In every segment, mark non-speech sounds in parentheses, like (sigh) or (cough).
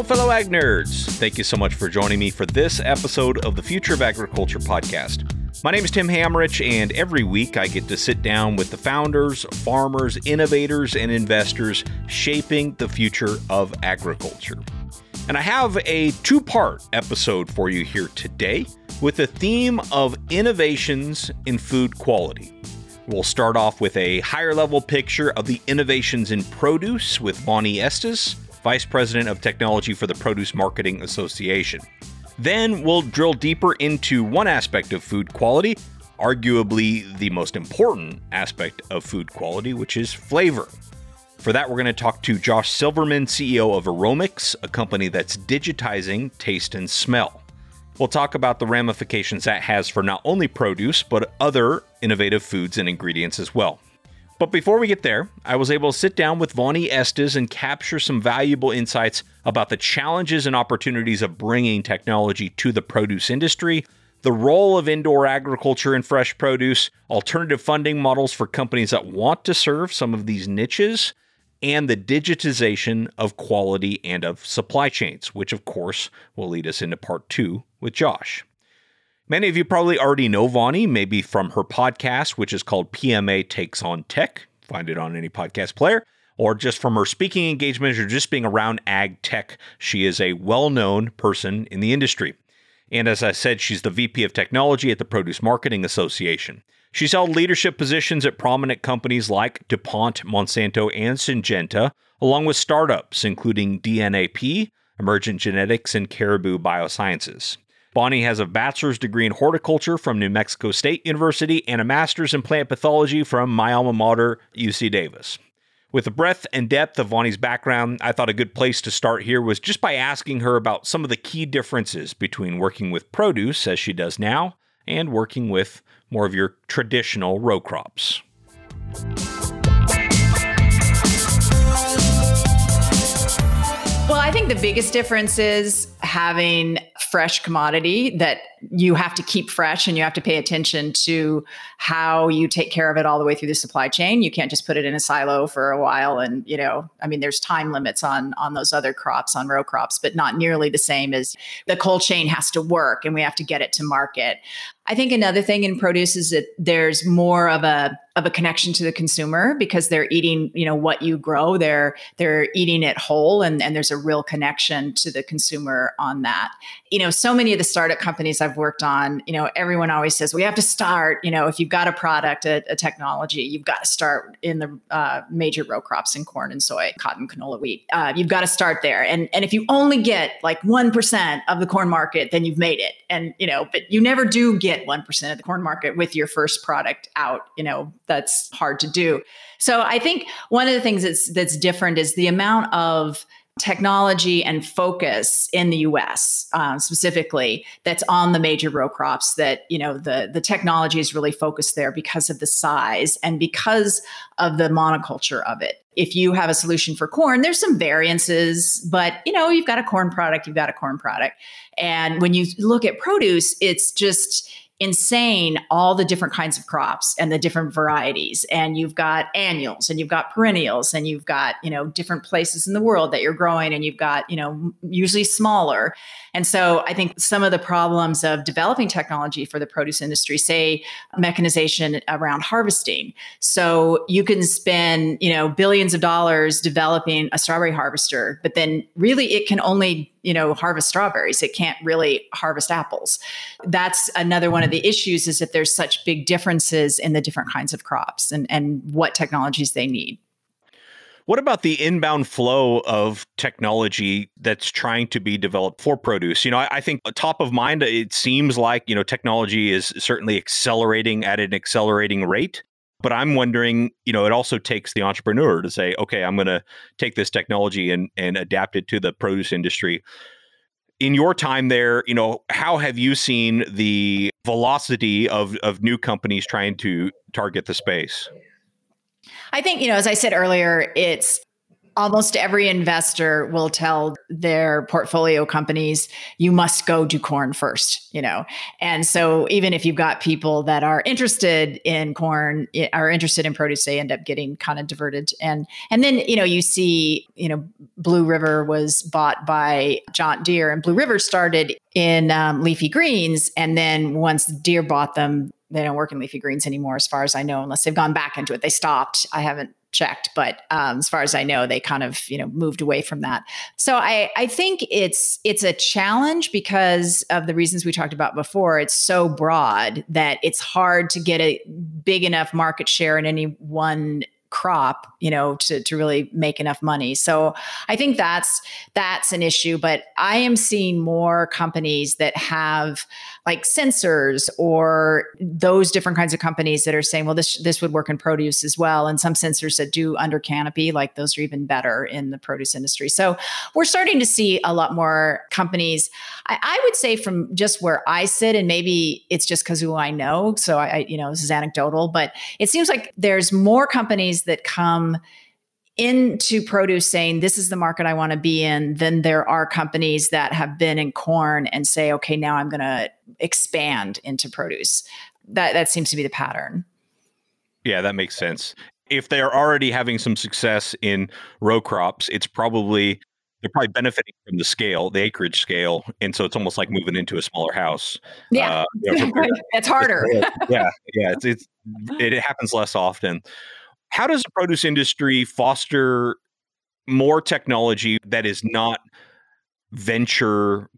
Hello, fellow ag nerds. Thank you so much for joining me for this episode of the Future of Agriculture podcast. My name is Tim Hammerich, and every week I get to sit down with the founders, farmers, innovators, and investors shaping the future of agriculture. And I have a two part episode for you here today with the theme of innovations in food quality. We'll start off with a higher level picture of the innovations in produce with Vonnie Estes, Vice President of Technology for the Produce Marketing Association. Then we'll drill deeper into one aspect of food quality, arguably the most important aspect of food quality, which is flavor. For that, we're going to talk to Josh Silverman, CEO of Aromyx, a company that's digitizing taste and smell. We'll talk about the ramifications that has for not only produce, but other innovative foods and ingredients as well. But before we get there, I was able to sit down with Vonnie Estes and capture some valuable insights about the challenges and opportunities of bringing technology to the produce industry, the role of indoor agriculture in fresh produce, alternative funding models for companies that want to serve some of these niches, and the digitization of quality and of supply chains, which of course will lead us into part two with Josh. Many of you probably already know Vonnie, maybe from her podcast, which is called PMA Takes on Tech. Find it on any podcast player, or just from her speaking engagements or just being around ag tech. She is a well known person in the industry. And as I said, she's the VP of Technology at the Produce Marketing Association. She's held leadership positions at prominent companies like DuPont, Monsanto, and Syngenta, along with startups including DNAP, Emergent Genetics, and Caribou Biosciences. Vonnie has a bachelor's degree in horticulture from New Mexico State University and a master's in plant pathology from my alma mater, UC Davis. With the breadth and depth of Vonnie's background, I thought a good place to start here was just by asking her about some of the key differences between working with produce, as she does now, and working with more of your traditional row crops. Well, I think the biggest difference is having fresh commodity that you have to keep fresh and you have to pay attention to how you take care of it all the way through the supply chain. You can't just put it in a silo for a while and, you know, I mean there's time limits on on those other crops on row crops, but not nearly the same as the cold chain has to work and we have to get it to market. I think another thing in produce is that there's more of a of a connection to the consumer because they're eating, you know, what you grow. They're they're eating it whole and, and there's a real connection to the consumer on that. You know, so many of the startup companies I've worked on, you know, everyone always says we have to start, you know, if you've got a product, a, a technology, you've got to start in the uh, major row crops in corn and soy, cotton, canola, wheat. Uh, you've got to start there. And and if you only get like 1% of the corn market, then you've made it. And, you know, but you never do get get 1% of the corn market with your first product out, you know, that's hard to do. So I think one of the things that's that's different is the amount of technology and focus in the U.S. Uh, specifically that's on the major row crops. That you know the the technology is really focused there because of the size and because of the monoculture of it. If you have a solution for corn, there's some variances, but you know you've got a corn product, you've got a corn product, and when you look at produce, it's just insane all the different kinds of crops and the different varieties. And you've got annuals and you've got perennials and you've got you know different places in the world that you're growing and you've got you know usually smaller. And so i think some of the problems of developing technology for the produce industry say mechanization around harvesting. So you can spend you know billions of dollars developing a strawberry harvester but then really it can only you know harvest strawberries it can't really harvest apples that's another one of the issues is that there's such big differences in the different kinds of crops and and what technologies they need what about the inbound flow of technology that's trying to be developed for produce? You know, I, I, think top of mind, it seems like, you know, technology is certainly accelerating at an accelerating rate. But I'm wondering, you know, it also takes the entrepreneur to say, okay, I'm going to take this technology and, and adapt it to the produce industry. In your time there, you know, how have you seen the velocity of, of new companies trying to target the space? I think, you know, as I said earlier, it's almost every investor will tell their portfolio companies you must go do corn first you know? And so even if you've got people that are interested in corn are interested in produce they end up getting kind of diverted. And and then you know you see you know blue river was bought by john deere and blue river started in um, leafy greens. And then once deere bought them they don't work in leafy greens anymore as far as i know unless they've gone back into it. They stopped. I haven't checked but um, as far as i know they kind of you know moved away from that. So i i think it's it's a challenge because of the reasons we talked about before. It's so broad that it's hard to get a big enough market share in any one crop you know to, to really make enough money. So i think that's that's an issue but i am seeing more companies that have like sensors or those different kinds of companies that are saying well this this would work in produce as well. And some sensors that do under canopy like those are even better in the produce industry. So we're starting to see a lot more companies. I, I would say from just where i sit and maybe it's just because who i know so I, I you know this is anecdotal but it seems like there's more companies that come into produce saying this is the market I want to be in, then there are companies that have been in corn and say, okay, now I'm going to expand into produce. That that seems to be the pattern. Yeah, that makes sense. If they're already having some success in row crops, it's probably they're probably benefiting from the scale, the acreage scale, and so it's almost like moving into a smaller house. Yeah, uh, you know, (laughs) it's harder. yeah, yeah, it's, it's it happens less often. How does the produce industry foster more technology that is not venture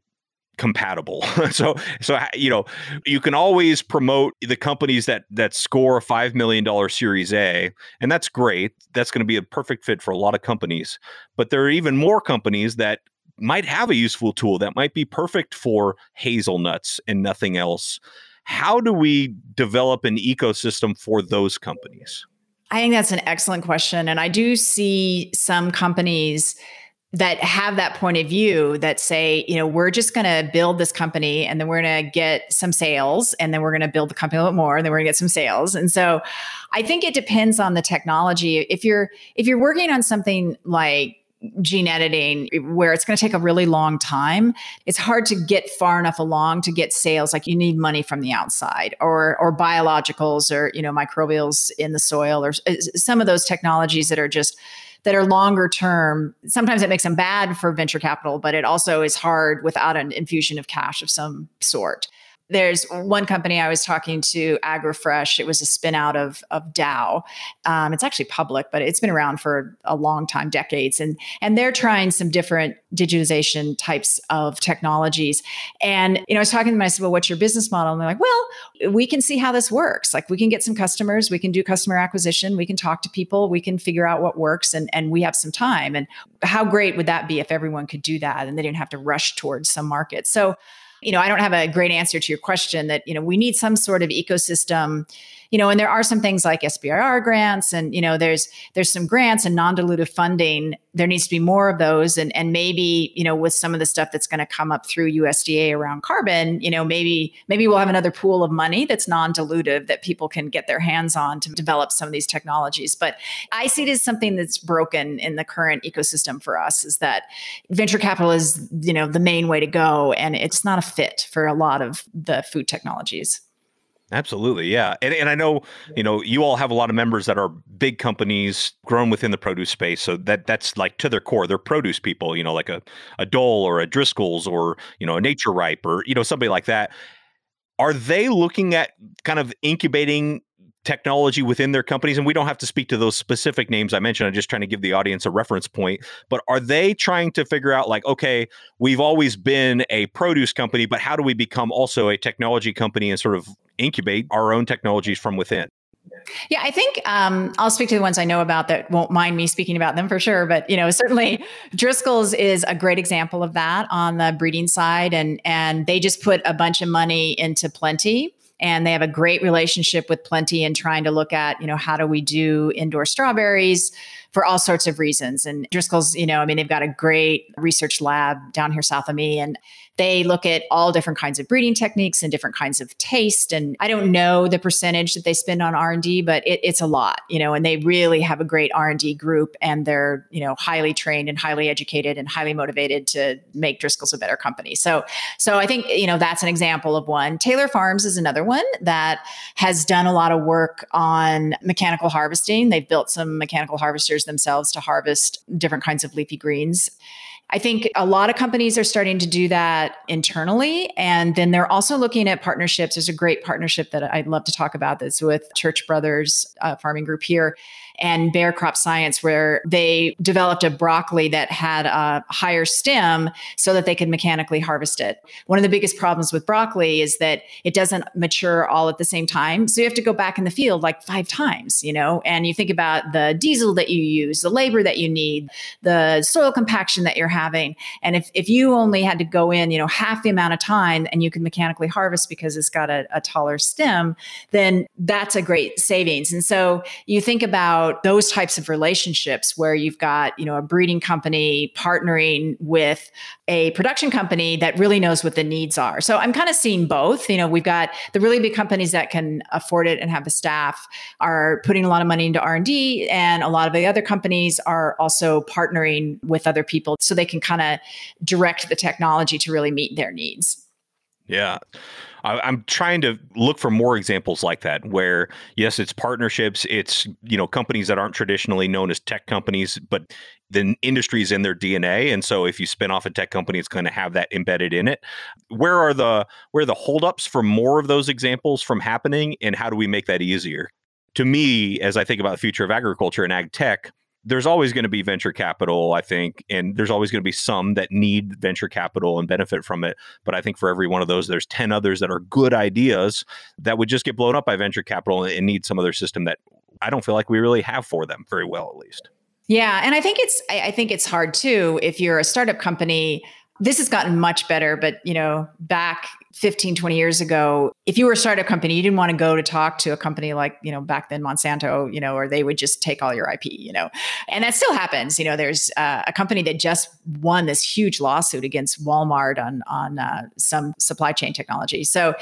compatible. (laughs) so so you know, you can always promote the companies that that score a 5 million dollar series A and that's great. That's going to be a perfect fit for a lot of companies. But there are even more companies that might have a useful tool that might be perfect for hazelnuts and nothing else. How do we develop an ecosystem for those companies? I think that's an excellent question. And I do see some companies that have that point of view that say, you know, we're just going to build this company and then we're going to get some sales and then we're going to build the company a little more and then we're going to get some sales. And so I think it depends on the technology. If you're if you're working on something like gene editing where it's going to take a really long time it's hard to get far enough along to get sales like you need money from the outside or or biologicals or you know microbials in the soil or uh, some of those technologies that are just that are longer term. Sometimes it makes them bad for venture capital but it also is hard without an infusion of cash of some sort there's one company I was talking to, AgroFresh. It was a spin out of, of Dow. Um, it's actually public, but it's been around for a long time, decades. And, and they're trying some different digitization types of technologies. And, you know, I was talking to them, I said, well, what's your business model? And they're like, well, we can see how this works. Like we can get some customers, we can do customer acquisition, we can talk to people, we can figure out what works and, and we have some time. And how great would that be if everyone could do that and they didn't have to rush towards some market? So you know, I don't have a great answer to your question that, you know, we need some sort of ecosystem, you know, and there are some things like SBIR grants and, you know, there's there's some grants and non-dilutive funding. There needs to be more of those. And and maybe, you know, with some of the stuff that's going to come up through USDA around carbon, you know, maybe maybe we'll have another pool of money that's non-dilutive that people can get their hands on to develop some of these technologies. But I see it as something that's broken in the current ecosystem for us is that venture capital is, you know, the main way to go. And it's not a fit for a lot of the food technologies. Absolutely, yeah, and and I know you know you all have a lot of members that are big companies grown within the produce space, so that that's like to their core, they're produce people, you know, like a a Dole or a Driscoll's or you know a Naturipe or you know somebody like that. Are they looking at kind of incubating technology within their companies and we don't have to speak to those specific names i mentioned. I'm just trying to give the audience a reference point. But are they trying to figure out like okay we've always been a produce company but how do we become also a technology company and sort of incubate our own technologies from within? Yeah, I think um, I'll speak to the ones I know about that won't mind me speaking about them for sure. But you know, certainly Driscoll's is a great example of that on the breeding side, and and they just put a bunch of money into Plenty, and they have a great relationship with Plenty and trying to look at, you know, how do we do indoor strawberries for all sorts of reasons. And Driscoll's, you know, I mean, they've got a great research lab down here south of me, and they look at all different kinds of breeding techniques and different kinds of taste. And I don't know the percentage that they spend on R and D, but it, it's a lot, you know. And they really have a great R and D group, and they're you know highly trained and highly educated and highly motivated to make Driscoll's a better company. So, so I think you know that's an example of one. Taylor Farms is another one that has done a lot of work on mechanical harvesting. They've built some mechanical harvesters themselves to harvest different kinds of leafy greens. I think a lot of companies are starting to do that internally. And then they're also looking at partnerships. There's a great partnership that I'd love to talk about that's with Church Brothers uh, Farming Group here and Bayer Crop Science, where they developed a broccoli that had a higher stem so that they could mechanically harvest it. One of the biggest problems with broccoli is that it doesn't mature all at the same time. So you have to go back in the field like five times, you know, and you think about the diesel that you use, the labor that you need, the soil compaction that you're having. And if, if you only had to go in, you know, half the amount of time and you can mechanically harvest because it's got a, a taller stem, then that's a great savings. And so you think about about those types of relationships where you've got, you know, a breeding company partnering with a production company that really knows what the needs are. So I'm kind of seeing both. You know, we've got the really big companies that can afford it and have the staff are putting a lot of money into R&D and a lot of the other companies are also partnering with other people so they can kind of direct the technology to really meet their needs. Yeah. I'm trying to look for more examples like that where yes, it's partnerships, it's you know companies that aren't traditionally known as tech companies, but the industry is in their DNA, and so if you spin off a tech company, it's going to have that embedded in it. Where are the where are the holdups for more of those examples from happening, and how do we make that easier? To me, as I think about the future of agriculture and ag tech, there's always going to be venture capital, I think, and there's always going to be some that need venture capital and benefit from it. But I think for every one of those, there's 10 others that are good ideas that would just get blown up by venture capital and need some other system that I don't feel like we really have for them very well, at least. Yeah. And I think it's, I think it's hard too. If you're a startup company, this has gotten much better, but you know, back 15, 20 years ago, if you were a startup company, you didn't want to go to talk to a company like, you know, back then Monsanto, you know, or they would just take all your IP, you know, and that still happens. You know, there's uh, a company that just won this huge lawsuit against Walmart on, on uh, some supply chain technology. So,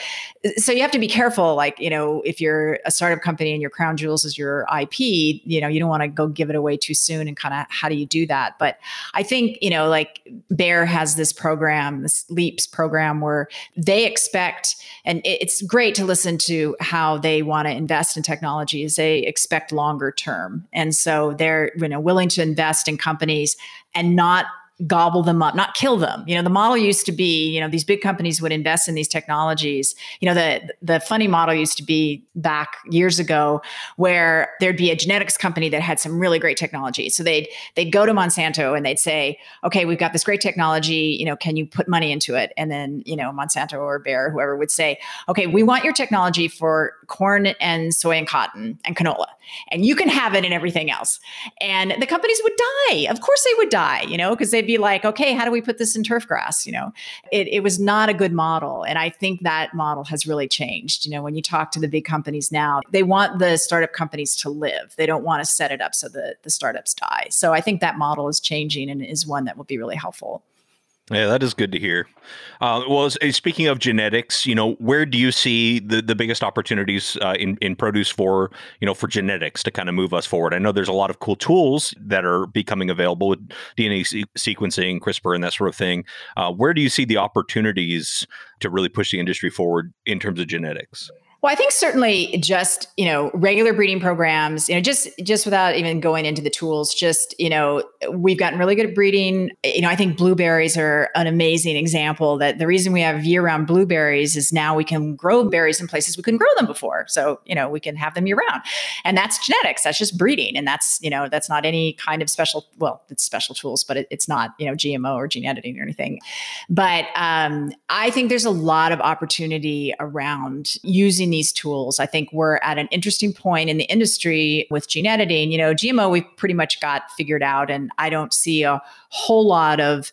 so you have to be careful. Like, you know, if you're a startup company and your crown jewels is your IP, you know, you don't want to go give it away too soon and kind of how do you do that? But I think, you know, like Bayer has this program, this LEAPS program where they expect, and it's great to listen to how they want to invest in technologies. They expect longer term. And so they're you know willing to invest in companies and not gobble them up, not kill them. You know, the model used to be, you know, these big companies would invest in these technologies. You know, the the funny model used to be back years ago where there'd be a genetics company that had some really great technology. So they'd they'd go to Monsanto and they'd say, "Okay, we've got this great technology, you know, can you put money into it?" And then, you know, Monsanto or Bayer whoever would say, "Okay, we want your technology for corn and soy and cotton and canola." and you can have it in everything else. And the companies would die. Of course they would die, you know, because they'd be like, okay, how do we put this in turf grass? You know, it, it was not a good model. And I think that model has really changed. You know, when you talk to the big companies now, they want the startup companies to live. They don't want to set it up so that the startups die. So I think that model is changing and is one that will be really helpful. Yeah, that is good to hear. Uh, well, speaking of genetics, you know, where do you see the, the biggest opportunities uh, in in produce for you know for genetics to kind of move us forward? I know there's a lot of cool tools that are becoming available with DNA se- sequencing, CRISPR, and that sort of thing. Uh, where do you see the opportunities to really push the industry forward in terms of genetics? Well, I think certainly just, you know, regular breeding programs, you know, just just without even going into the tools, just, you know, we've gotten really good at breeding. You know, I think blueberries are an amazing example that the reason we have year-round blueberries is now we can grow berries in places we couldn't grow them before. So, you know, we can have them year-round. And that's genetics. That's just breeding. And that's, you know, that's not any kind of special, well, it's special tools, but it, it's not, you know, GMO or gene editing or anything. But um, I think there's a lot of opportunity around using using these tools. I think we're at an interesting point in the industry with gene editing. You know, GMO, we've pretty much got figured out, and I don't see a whole lot of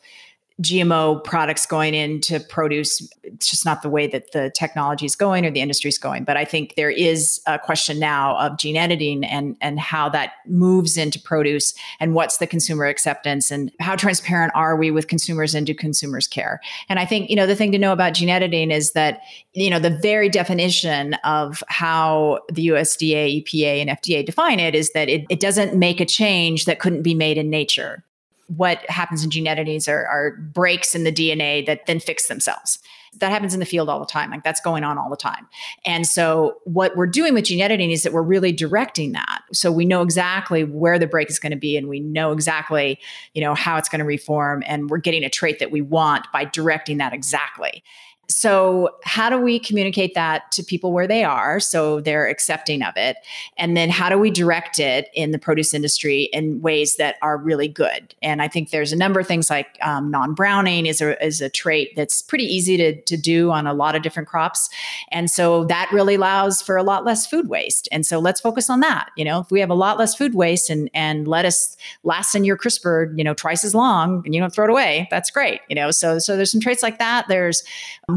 GMO products going into produce. It's just not the way that the technology is going or the industry is going. But I think there is a question now of gene editing and, and how that moves into produce and what's the consumer acceptance and how transparent are we with consumers and do consumers care? And I think, you know, the thing to know about gene editing is that, you know, the very definition of how the USDA, EPA, and FDA define it is that it, it doesn't make a change that couldn't be made in nature what happens in gene editing are, are breaks in the DNA that then fix themselves. That happens in the field all the time. Like that's going on all the time. And so what we're doing with gene editing is that we're really directing that. So we know exactly where the break is going to be and we know exactly, you know, how it's going to reform and we're getting a trait that we want by directing that exactly. So, how do we communicate that to people where they are so they're accepting of it? And then, how do we direct it in the produce industry in ways that are really good? And I think there's a number of things like um, non browning is a, is a trait that's pretty easy to, to do on a lot of different crops. And so, that really allows for a lot less food waste. And so, let's focus on that. You know, if we have a lot less food waste and, and lettuce lasts in your crisper, you know, twice as long and you don't throw it away, that's great. You know, so, so there's some traits like that. There's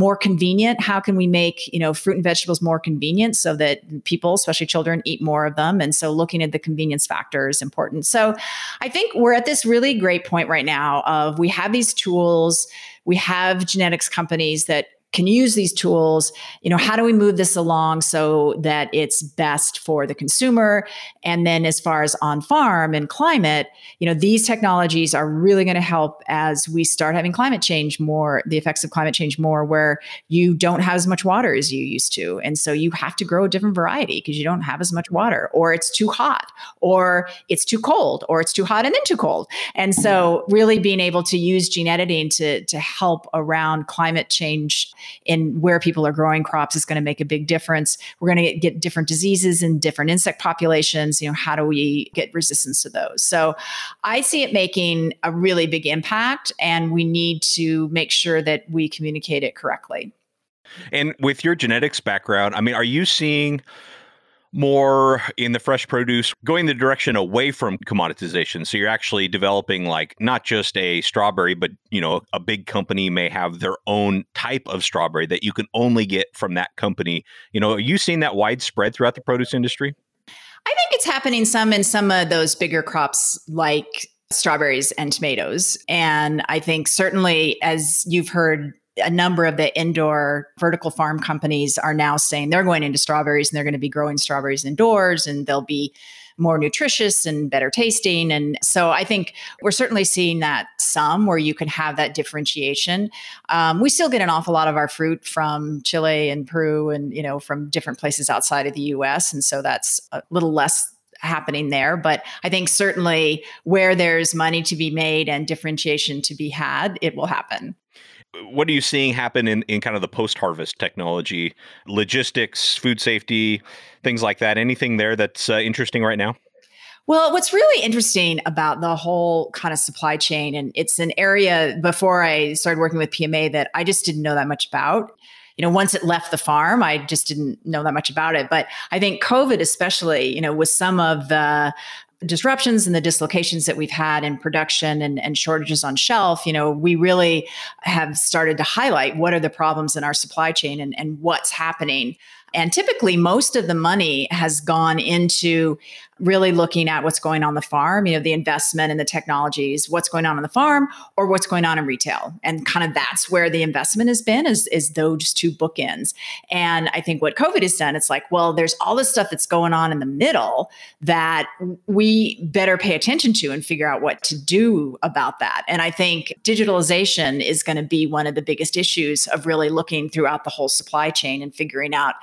more convenient. How can we make you know fruit and vegetables more convenient so that people especially children eat more of them? And so looking at the convenience factor is important. So i think we're at this really great point right now of we have these tools we have genetics companies that can use these tools? You know how do we move this along so that it's best for the consumer? And then as far as on farm and climate you know these technologies are really going to help as we start having climate change more the effects of climate change more where you don't have as much water as you used to. And so you have to grow a different variety because you don't have as much water or it's too hot or it's too cold or it's too hot and then too cold. And so really being able to use gene editing to to help around climate change in where people are growing crops is going to make a big difference. We're going to get different diseases in different insect populations. You know, how do we get resistance to those? So I see it making a really big impact, and we need to make sure that we communicate it correctly. And with your genetics background, I mean, are you seeing more in the fresh produce going the direction away from commoditization. So you're actually developing like not just a strawberry but you know a big company may have their own type of strawberry that you can only get from that company. You know are you seeing that widespread throughout the produce industry? I think it's happening some in some of those bigger crops like strawberries and tomatoes. And i think certainly as you've heard a number of the indoor vertical farm companies are now saying they're going into strawberries and they're going to be growing strawberries indoors and they'll be more nutritious and better tasting. And so I think we're certainly seeing that some where you can have that differentiation. Um, we still get an awful lot of our fruit from Chile and Peru and, you know, from different places outside of the US. And so that's a little less happening there. But I think certainly where there's money to be made and differentiation to be had, it will happen what are you seeing happen in, in kind of the post harvest technology, logistics, food safety, things like that? Anything there that's uh, interesting right now? Well, what's really interesting about the whole kind of supply chain, and it's an area before I started working with PMA that I just didn't know that much about. You know, once it left the farm, I just didn't know that much about it. But I think COVID, especially, you know, with some of the disruptions and the dislocations that we've had in production and, and shortages on shelf, you know, we really have started to highlight what are the problems in our supply chain and, and what's happening. And typically, most of the money has gone into really looking at what's going on the farm, you know, the investment and the technologies, what's going on on the farm or what's going on in retail. And kind of that's where the investment has been is, is those two bookends. And I think what COVID has done, it's like, well, there's all this stuff that's going on in the middle that we better pay attention to and figure out what to do about that. And I think digitalization is going to be one of the biggest issues of really looking throughout the whole supply chain and figuring out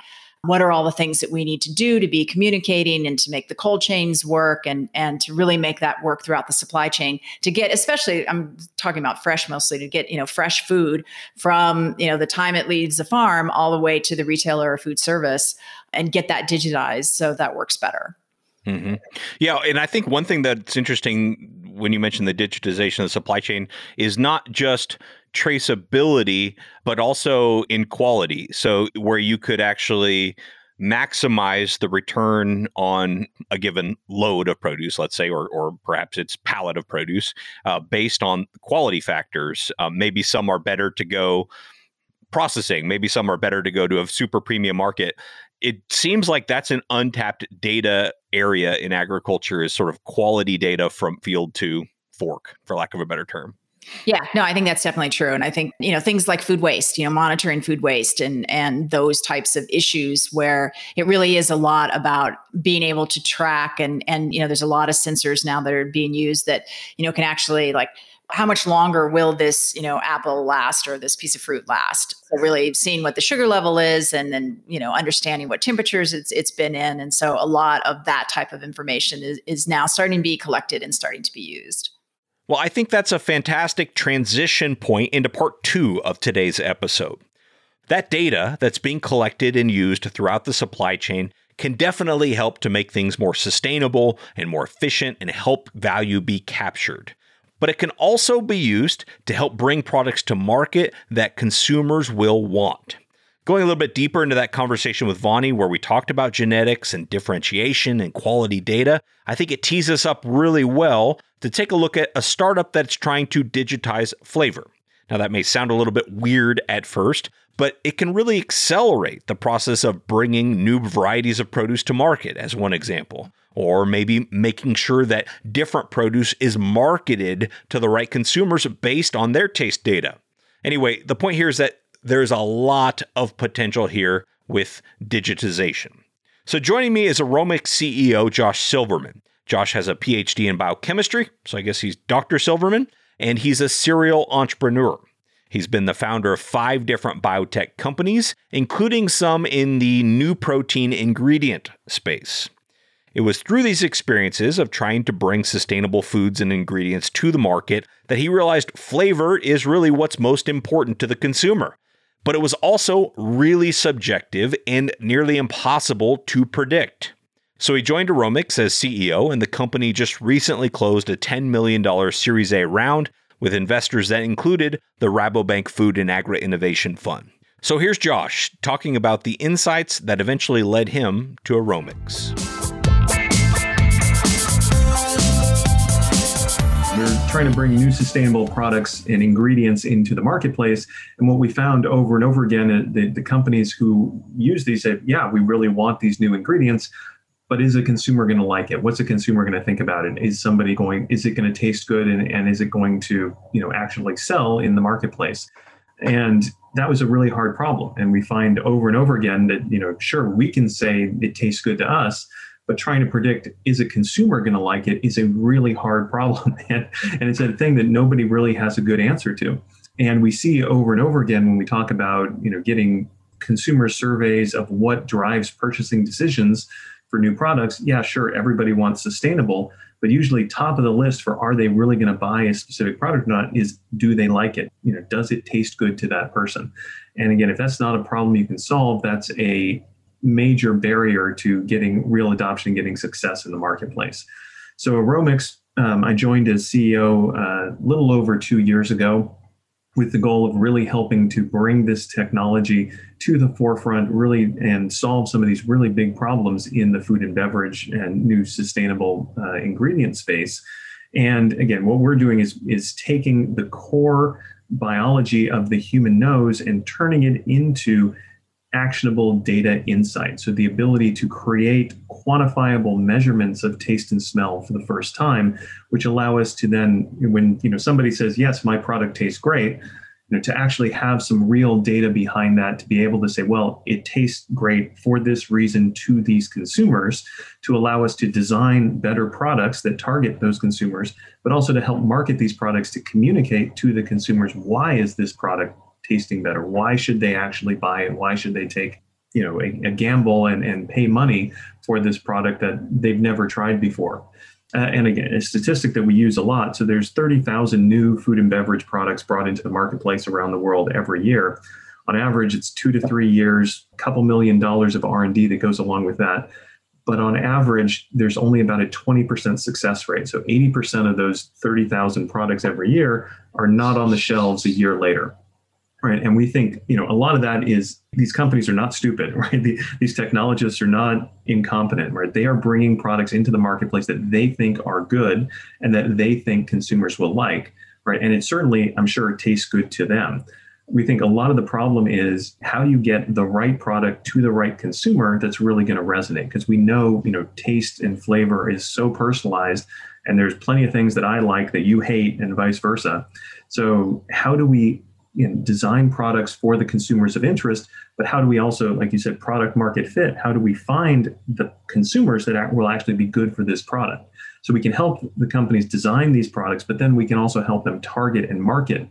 what are all the things that we need to do to be communicating and to make the cold chains work and and to really make that work throughout the supply chain to get especially i'm talking about fresh mostly to get you know fresh food from you know the time it leaves the farm all the way to the retailer or food service and get that digitized so that works better Mm-hmm. Yeah, and I think one thing that's interesting when you mention the digitization of the supply chain is not just traceability, but also in quality. So where you could actually maximize the return on a given load of produce, let's say, or, or perhaps it's pallet of produce uh, based on quality factors. Um, maybe some are better to go processing, maybe some are better to go to a super premium market. It seems like that's an untapped data area in agriculture is sort of quality data from field to fork, for lack of a better term. Yeah, no, I think that's definitely true. And I think, you know, things like food waste, you know, monitoring food waste and and those types of issues where it really is a lot about being able to track and and you know, there's a lot of sensors now that are being used that, you know, can actually like how much longer will this you know apple last or this piece of fruit last so really seeing what the sugar level is and then you know understanding what temperatures it's, it's been in and so a lot of that type of information is, is now starting to be collected and starting to be used well, I think that's a fantastic transition point into part two of today's episode. That data that's being collected and used throughout the supply chain can definitely help to make things more sustainable and more efficient and help value be captured. But it can also be used to help bring products to market that consumers will want. Going a little bit deeper into that conversation with Vonnie, where we talked about genetics and differentiation and quality data, I think it tees us up really well to take a look at a startup that's trying to digitize flavor. Now, that may sound a little bit weird at first, but it can really accelerate the process of bringing new varieties of produce to market, as one example. Or maybe making sure that different produce is marketed to the right consumers based on their taste data. Anyway, the point here is that there's a lot of potential here with digitization. So, joining me is Aromyx CEO Josh Silverman. Josh has a PhD in biochemistry, so I guess he's Dr. Silverman, and he's a serial entrepreneur. He's been the founder of five different biotech companies, including some in the new protein ingredient space. It was through these experiences of trying to bring sustainable foods and ingredients to the market that he realized flavor is really what's most important to the consumer but it was also really subjective and nearly impossible to predict. So he joined Aromyx as CEO, and the company just recently closed a $10 million Series A round with investors that included the Rabobank Food and Agri Innovation Fund. So here's Josh talking about the insights that eventually led him to Aromyx. We're trying to bring new sustainable products and ingredients into the marketplace. And what we found over and over again, uh, the, the companies who use these say, yeah, we really want these new ingredients, but is a consumer going to like it? What's a consumer going to think about it? Is somebody going, is it going to taste good and, and is it going to, you know, actually sell in the marketplace? And that was a really hard problem. And we find over and over again that, you know, sure, we can say it tastes good to us, but trying to predict is a consumer going to like it is a really hard (laughs) problem and, and it's a thing that nobody really has a good answer to and we see over and over again when we talk about you know getting consumer surveys of what drives purchasing decisions for new products yeah sure everybody wants sustainable but usually top of the list for are they really going to buy a specific product or not is do they like it? You know does it taste good to that person? And again if that's not a problem you can solve that's a major barrier to getting real adoption, getting success in the marketplace. So Aromyx, um, I joined as CEO a uh, little over two years ago with the goal of really helping to bring this technology to the forefront really and solve some of these really big problems in the food and beverage and new sustainable uh, ingredient space. And again what we're doing is is taking the core biology of the human nose and turning it into actionable data insight. So the ability to create quantifiable measurements of taste and smell for the first time, which allow us to then, when you know somebody says, yes, my product tastes great, you know, to actually have some real data behind that to be able to say, well, it tastes great for this reason to these consumers, to allow us to design better products that target those consumers, but also to help market these products to communicate to the consumers why is this product tasting better? Why should they actually buy it? Why should they take you know a, a gamble and, and pay money for this product that they've never tried before? Uh, and again, a statistic that we use a lot. So there's 30,000 new food and beverage products brought into the marketplace around the world every year. On average, it's two to three years, a couple million dollars of R&D that goes along with that. But on average, there's only about a 20% success rate. So 80% of those 30,000 products every year are not on the shelves a year later. Right and we think you know a lot of that is these companies are not stupid (laughs) right? The, these technologists are not incompetent right? They are bringing products into the marketplace that they think are good and that they think consumers will like right? And it certainly i'm sure tastes good to them. We think a lot of the problem is how you get the right product to the right consumer that's really going to resonate because we know you know taste and flavor is so personalized and there's plenty of things that i like that you hate and vice versa. So how do we you know, design products for the consumers of interest, but how do we also, like you said, product market fit? How do we find the consumers that will actually be good for this product? So we can help the companies design these products, but then we can also help them target and market.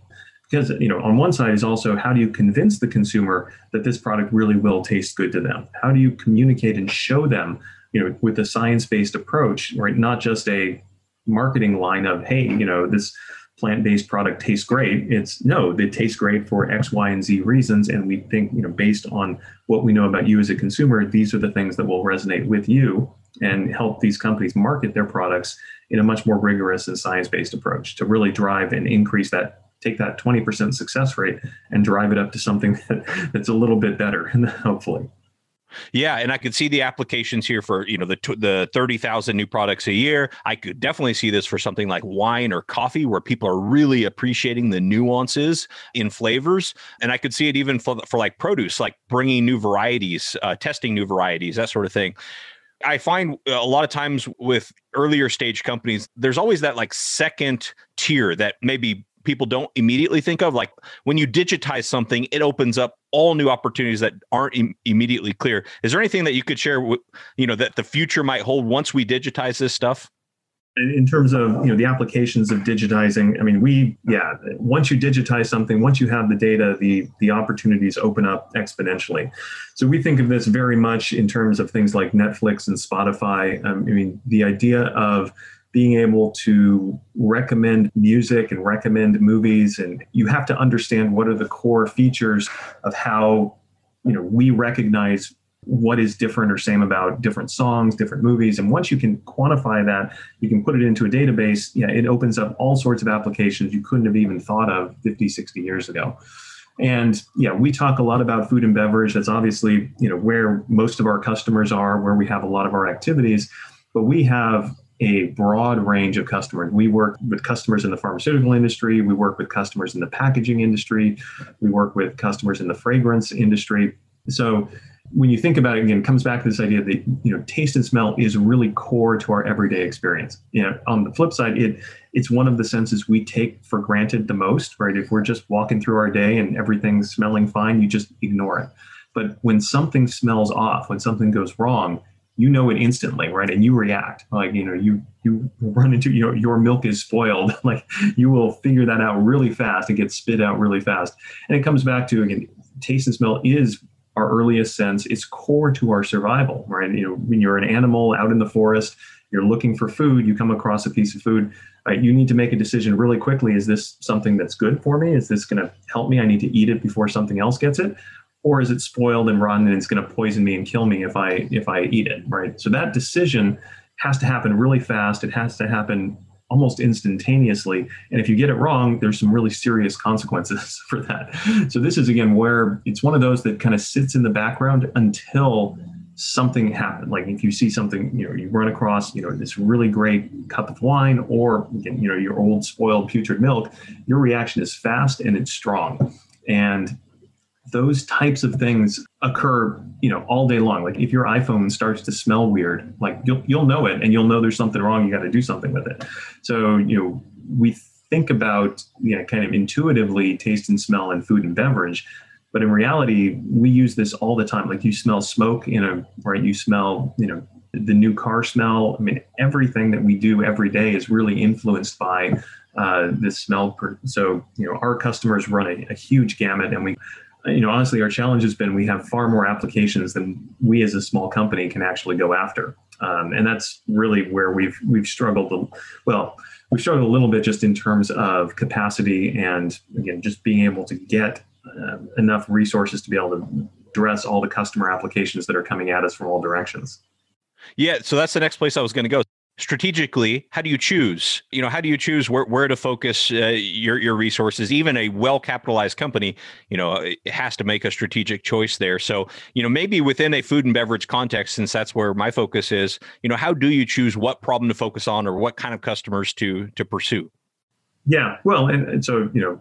Because you know, on one side is also how do you convince the consumer that this product really will taste good to them? How do you communicate and show them, you know, with a science-based approach, right? Not just a marketing line of, hey, you know, this plant-based product tastes great it's no it tastes great for x y and z reasons and we think you know based on what we know about you as a consumer these are the things that will resonate with you and help these companies market their products in a much more rigorous and science-based approach to really drive and increase that take that 20% success rate and drive it up to something (laughs) that, that's a little bit better (laughs) hopefully yeah, and I could see the applications here for you know the the thirty thousand new products a year. I could definitely see this for something like wine or coffee, where people are really appreciating the nuances in flavors, and I could see it even for for like produce, like bringing new varieties, uh, testing new varieties, that sort of thing. I find a lot of times with earlier stage companies, there's always that like second tier that maybe people don't immediately think of. Like when you digitize something, it opens up all new opportunities that aren't Im- immediately clear. Is there anything that you could share, with, you know, that the future might hold once we digitize this stuff? in terms of you know the applications of digitizing i mean we yeah once you digitize something once you have the data the the opportunities open up exponentially so we think of this very much in terms of things like netflix and spotify um, i mean the idea of being able to recommend music and recommend movies and you have to understand what are the core features of how you know we recognize what is different or same about different songs different movies. And once you can quantify that you can put it into a database yeah it opens up all sorts of applications you couldn't have even thought of 50 60 years ago. And yeah we talk a lot about food and beverage. That's obviously you know where most of our customers are where we have a lot of our activities. But we have a broad range of customers. We work with customers in the pharmaceutical industry, we work with customers in the packaging industry, we work with customers in the fragrance industry. So when you think about it again, it comes back to this idea that you know taste and smell is really core to our everyday experience. You know, on the flip side, it it's one of the senses we take for granted the most, right? If we're just walking through our day and everything's smelling fine, you just ignore it. But when something smells off, when something goes wrong, you know it instantly, right? And you react like, you know, you, you run into, your, your milk is spoiled. (laughs) like you will figure that out really fast and get spit out really fast. And it comes back to, again, taste and smell is our earliest sense. It's core to our survival, right? You know, when you're an animal out in the forest, you're looking for food, you come across a piece of food, right? You need to make a decision really quickly. Is this something that's good for me? Is this going to help me? I need to eat it before something else gets it or is it spoiled and rotten and it's going to poison me and kill me if I if I eat it, right? So that decision has to happen really fast. It has to happen almost instantaneously. And if you get it wrong, there's some really serious consequences (laughs) for that. So this is again where it's one of those that kind of sits in the background until something happened. Like if you see something, you know, you run across, you know, this really great cup of wine or you know, your old spoiled putrid milk, your reaction is fast and it's strong. And those types of things occur you know all day long. Like if your iphone starts to smell weird like you'll you'll know it and you'll know there's something wrong. You got to do something with it. So you know we think about you know kind of intuitively taste and smell in food and beverage but in reality we use this all the time. Like you smell smoke in a right? You smell you know the new car smell. I mean everything that we do every day is really influenced by uh, this smell so you know our customers run a, a huge gamut and we you know, honestly, our challenge has been we have far more applications than we as a small company can actually go after, um, and that's really where we've we've struggled. To, well, we've struggled a little bit just in terms of capacity and again, just being able to get uh, enough resources to be able to address all the customer applications that are coming at us from all directions. Yeah, so that's the next place I was going to go. Strategically how do you choose? You know how do you choose where, where to focus uh, your your resources? Even a well capitalized company you know has to make a strategic choice there. So you know maybe within a food and beverage context since that's where my focus is you know how do you choose what problem to focus on or what kind of customers to to pursue? Yeah well and, and so you know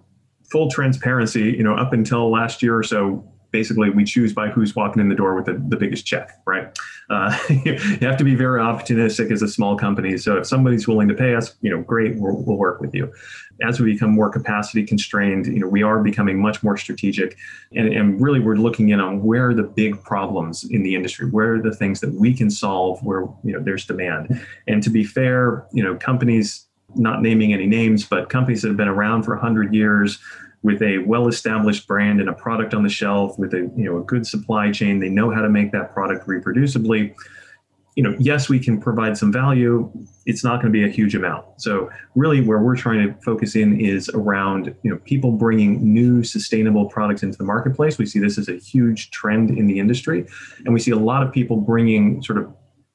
full transparency you know up until last year or so basically we choose by who's walking in the door with the, the biggest check, right? Uh, (laughs) you have to be very opportunistic as a small company. So if somebody's willing to pay us, you know, great, we'll, we'll work with you. As we become more capacity constrained, you know, we are becoming much more strategic, and, and really we're looking in on where are the big problems in the industry, where are the things that we can solve, where you know there's demand. And to be fair, you know, companies not naming any names, but companies that have been around for 100 years with a well-established brand and a product on the shelf with a you know a good supply chain. They know how to make that product reproducibly. You know yes we can provide some value. It's not going to be a huge amount. So really where we're trying to focus in is around you know people bringing new sustainable products into the marketplace. We see this as a huge trend in the industry and we see a lot of people bringing sort of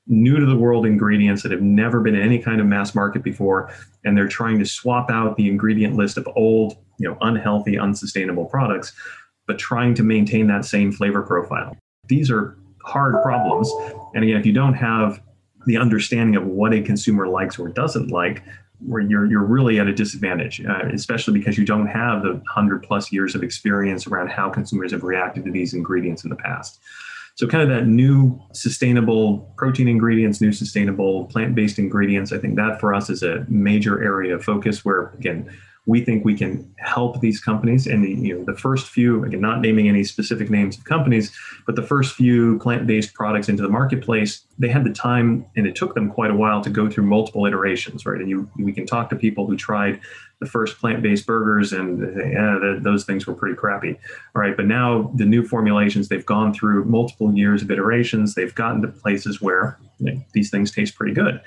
new to the world ingredients that have never been in any kind of mass market before and they're trying to swap out the ingredient list of old you know unhealthy unsustainable products but trying to maintain that same flavor profile these are hard problems and again if you don't have the understanding of what a consumer likes or doesn't like where you're you're really at a disadvantage, uh, especially because you don't have the hundred plus years of experience around how consumers have reacted to these ingredients in the past. So, kind of that new sustainable protein ingredients, new sustainable plant based ingredients, I think that for us is a major area of focus where, again, we think we can help these companies. And the you know the first few again not naming any specific names of companies but the first few plant-based products into the marketplace they had the time and it took them quite a while to go through multiple iterations right? And you we can talk to people who tried the first plant-based burgers and yeah, those things were pretty crappy all right? But now the new formulations they've gone through multiple years of iterations. They've gotten to places where you know, these things taste pretty good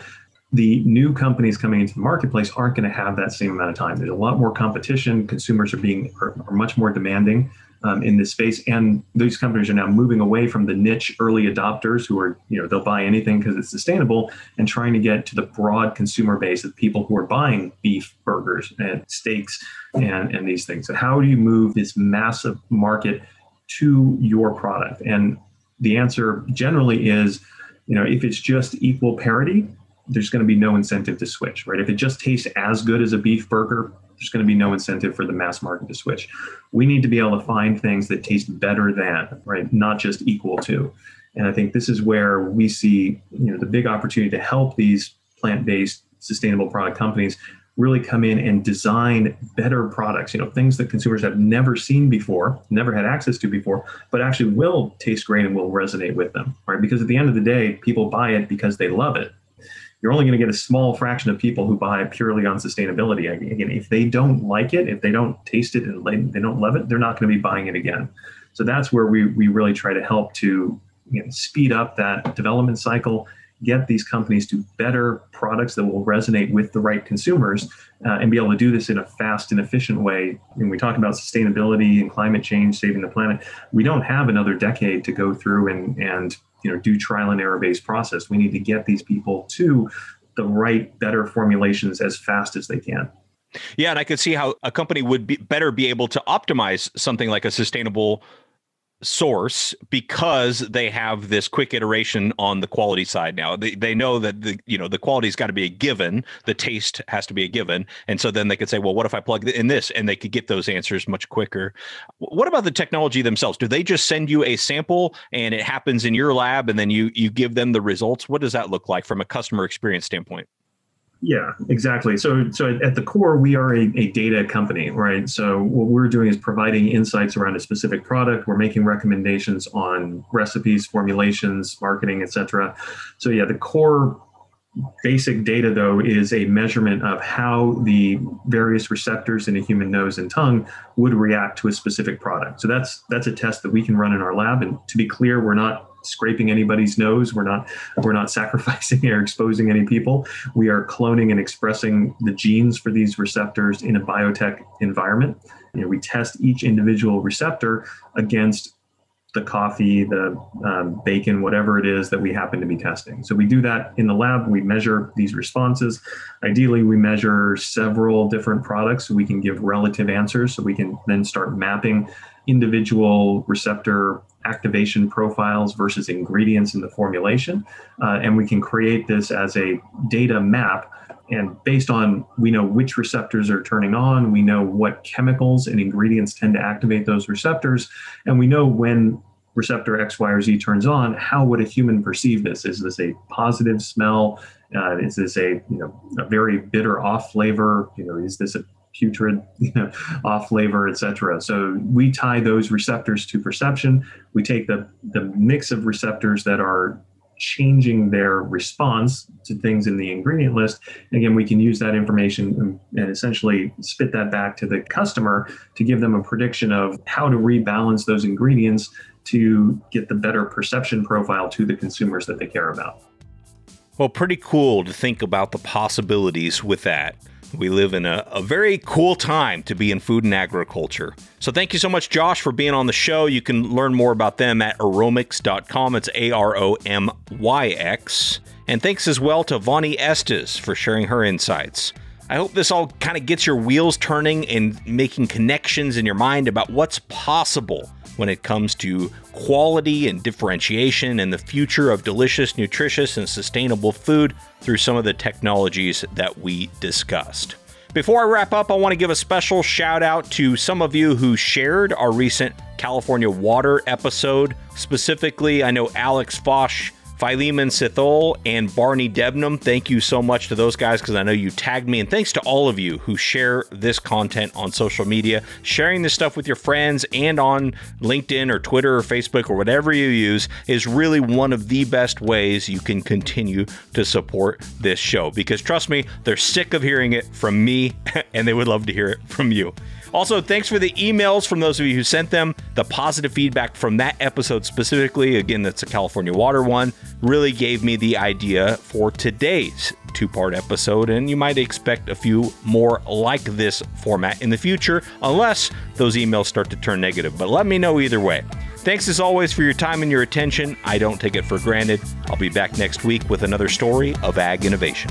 the new companies coming into the marketplace aren't going to have that same amount of time. There's a lot more competition. Consumers are being are, are much more demanding um, in this space, and these companies are now moving away from the niche early adopters who are you know they'll buy anything because it's sustainable, and trying to get to the broad consumer base of people who are buying beef burgers and steaks and and these things. So how do you move this massive market to your product? And the answer generally is, you know, if it's just equal parity, there's going to be no incentive to switch, right? If it just tastes as good as a beef burger, there's going to be no incentive for the mass market to switch. We need to be able to find things that taste better than, right? Not just equal to. And I think this is where we see, you know, the big opportunity to help these plant-based sustainable product companies really come in and design better products, you know, things that consumers have never seen before, never had access to before, but actually will taste great and will resonate with them, right? Because at the end of the day, people buy it because they love it you're only going to get a small fraction of people who buy purely on sustainability. Again, if they don't like it, if they don't taste it and they don't love it, they're not going to be buying it again. So that's where we, we really try to help to you know, speed up that development cycle, get these companies to better products that will resonate with the right consumers, uh, and be able to do this in a fast and efficient way. When we talk about sustainability and climate change, saving the planet, we don't have another decade to go through and and you know do trial and error based process. We need to get these people to the right better formulations as fast as they can. Yeah and i could see how a company would be better be able to optimize something like a sustainable source because they have this quick iteration on the quality side now. They, they know that the you know the quality's got to be a given. The taste has to be a given. And so then they could say well what if i plug in this? And they could get those answers much quicker. What about the technology themselves? Do they just send you a sample and it happens in your lab and then you you give them the results? What does that look like from a customer experience standpoint yeah, exactly. So, so at the core, we are a, a, data company, right? So, what we're doing is providing insights around a specific product. We're making recommendations on recipes, formulations, marketing, etc. So, yeah, the core basic data, though, is a measurement of how the various receptors in a human nose and tongue would react to a specific product. So, that's that's a test that we can run in our lab. And to be clear, we're not scraping anybody's nose. We're not we're not (laughs) sacrificing or exposing any people. We are cloning and expressing the genes for these receptors in a biotech environment. You know, we test each individual receptor against the coffee, the um, bacon, whatever it is that we happen to be testing. So we do that in the lab. We measure these responses. Ideally, we measure several different products so we can give relative answers. So we can then start mapping individual receptor activation profiles versus ingredients in the formulation. Uh, and we can create this as a data map. And based on we know which receptors are turning on we know what chemicals and ingredients tend to activate those receptors and we know when receptor x y or z turns on how would a human perceive this? Is this a positive smell? Uh, is this a you know a very bitter off flavor? You know is this a putrid (laughs) you know, off flavor etc so we tie those receptors to perception we take the the mix of receptors that are changing their response to things in the ingredient list. Again, we can use that information and essentially spit that back to the customer to give them a prediction of how to rebalance those ingredients to get the better perception profile to the consumers that they care about. Well, pretty cool to think about the possibilities with that. We live in a, a very cool time to be in food and agriculture. So thank you so much, Josh, for being on the show. You can learn more about them at aromyx.com. It's A R O M Y X. And thanks as well to Vonnie Estes for sharing her insights. I hope this all kind of gets your wheels turning and making connections in your mind about what's possible when it comes to quality and differentiation and the future of delicious, nutritious, and sustainable food through some of the technologies that we discussed. Before I wrap up, I want to give a special shout out to some of you who shared our recent California water episode. Specifically, I know Alex Foch Philemon Sithole and Barney Debnam. Thank you so much to those guys because I know you tagged me. And thanks to all of you who share this content on social media. Sharing this stuff with your friends and on LinkedIn or Twitter or Facebook or whatever you use is really one of the best ways you can continue to support this show. Because trust me, they're sick of hearing it from me (laughs) and they would love to hear it from you. Also, thanks for the emails from those of you who sent them. The positive feedback from that episode specifically, again, that's a California water one, really gave me the idea for today's two part episode. And you might expect a few more like this format in the future, unless those emails start to turn negative. But let me know either way. Thanks as always for your time and your attention. I don't take it for granted. I'll be back next week with another story of ag innovation.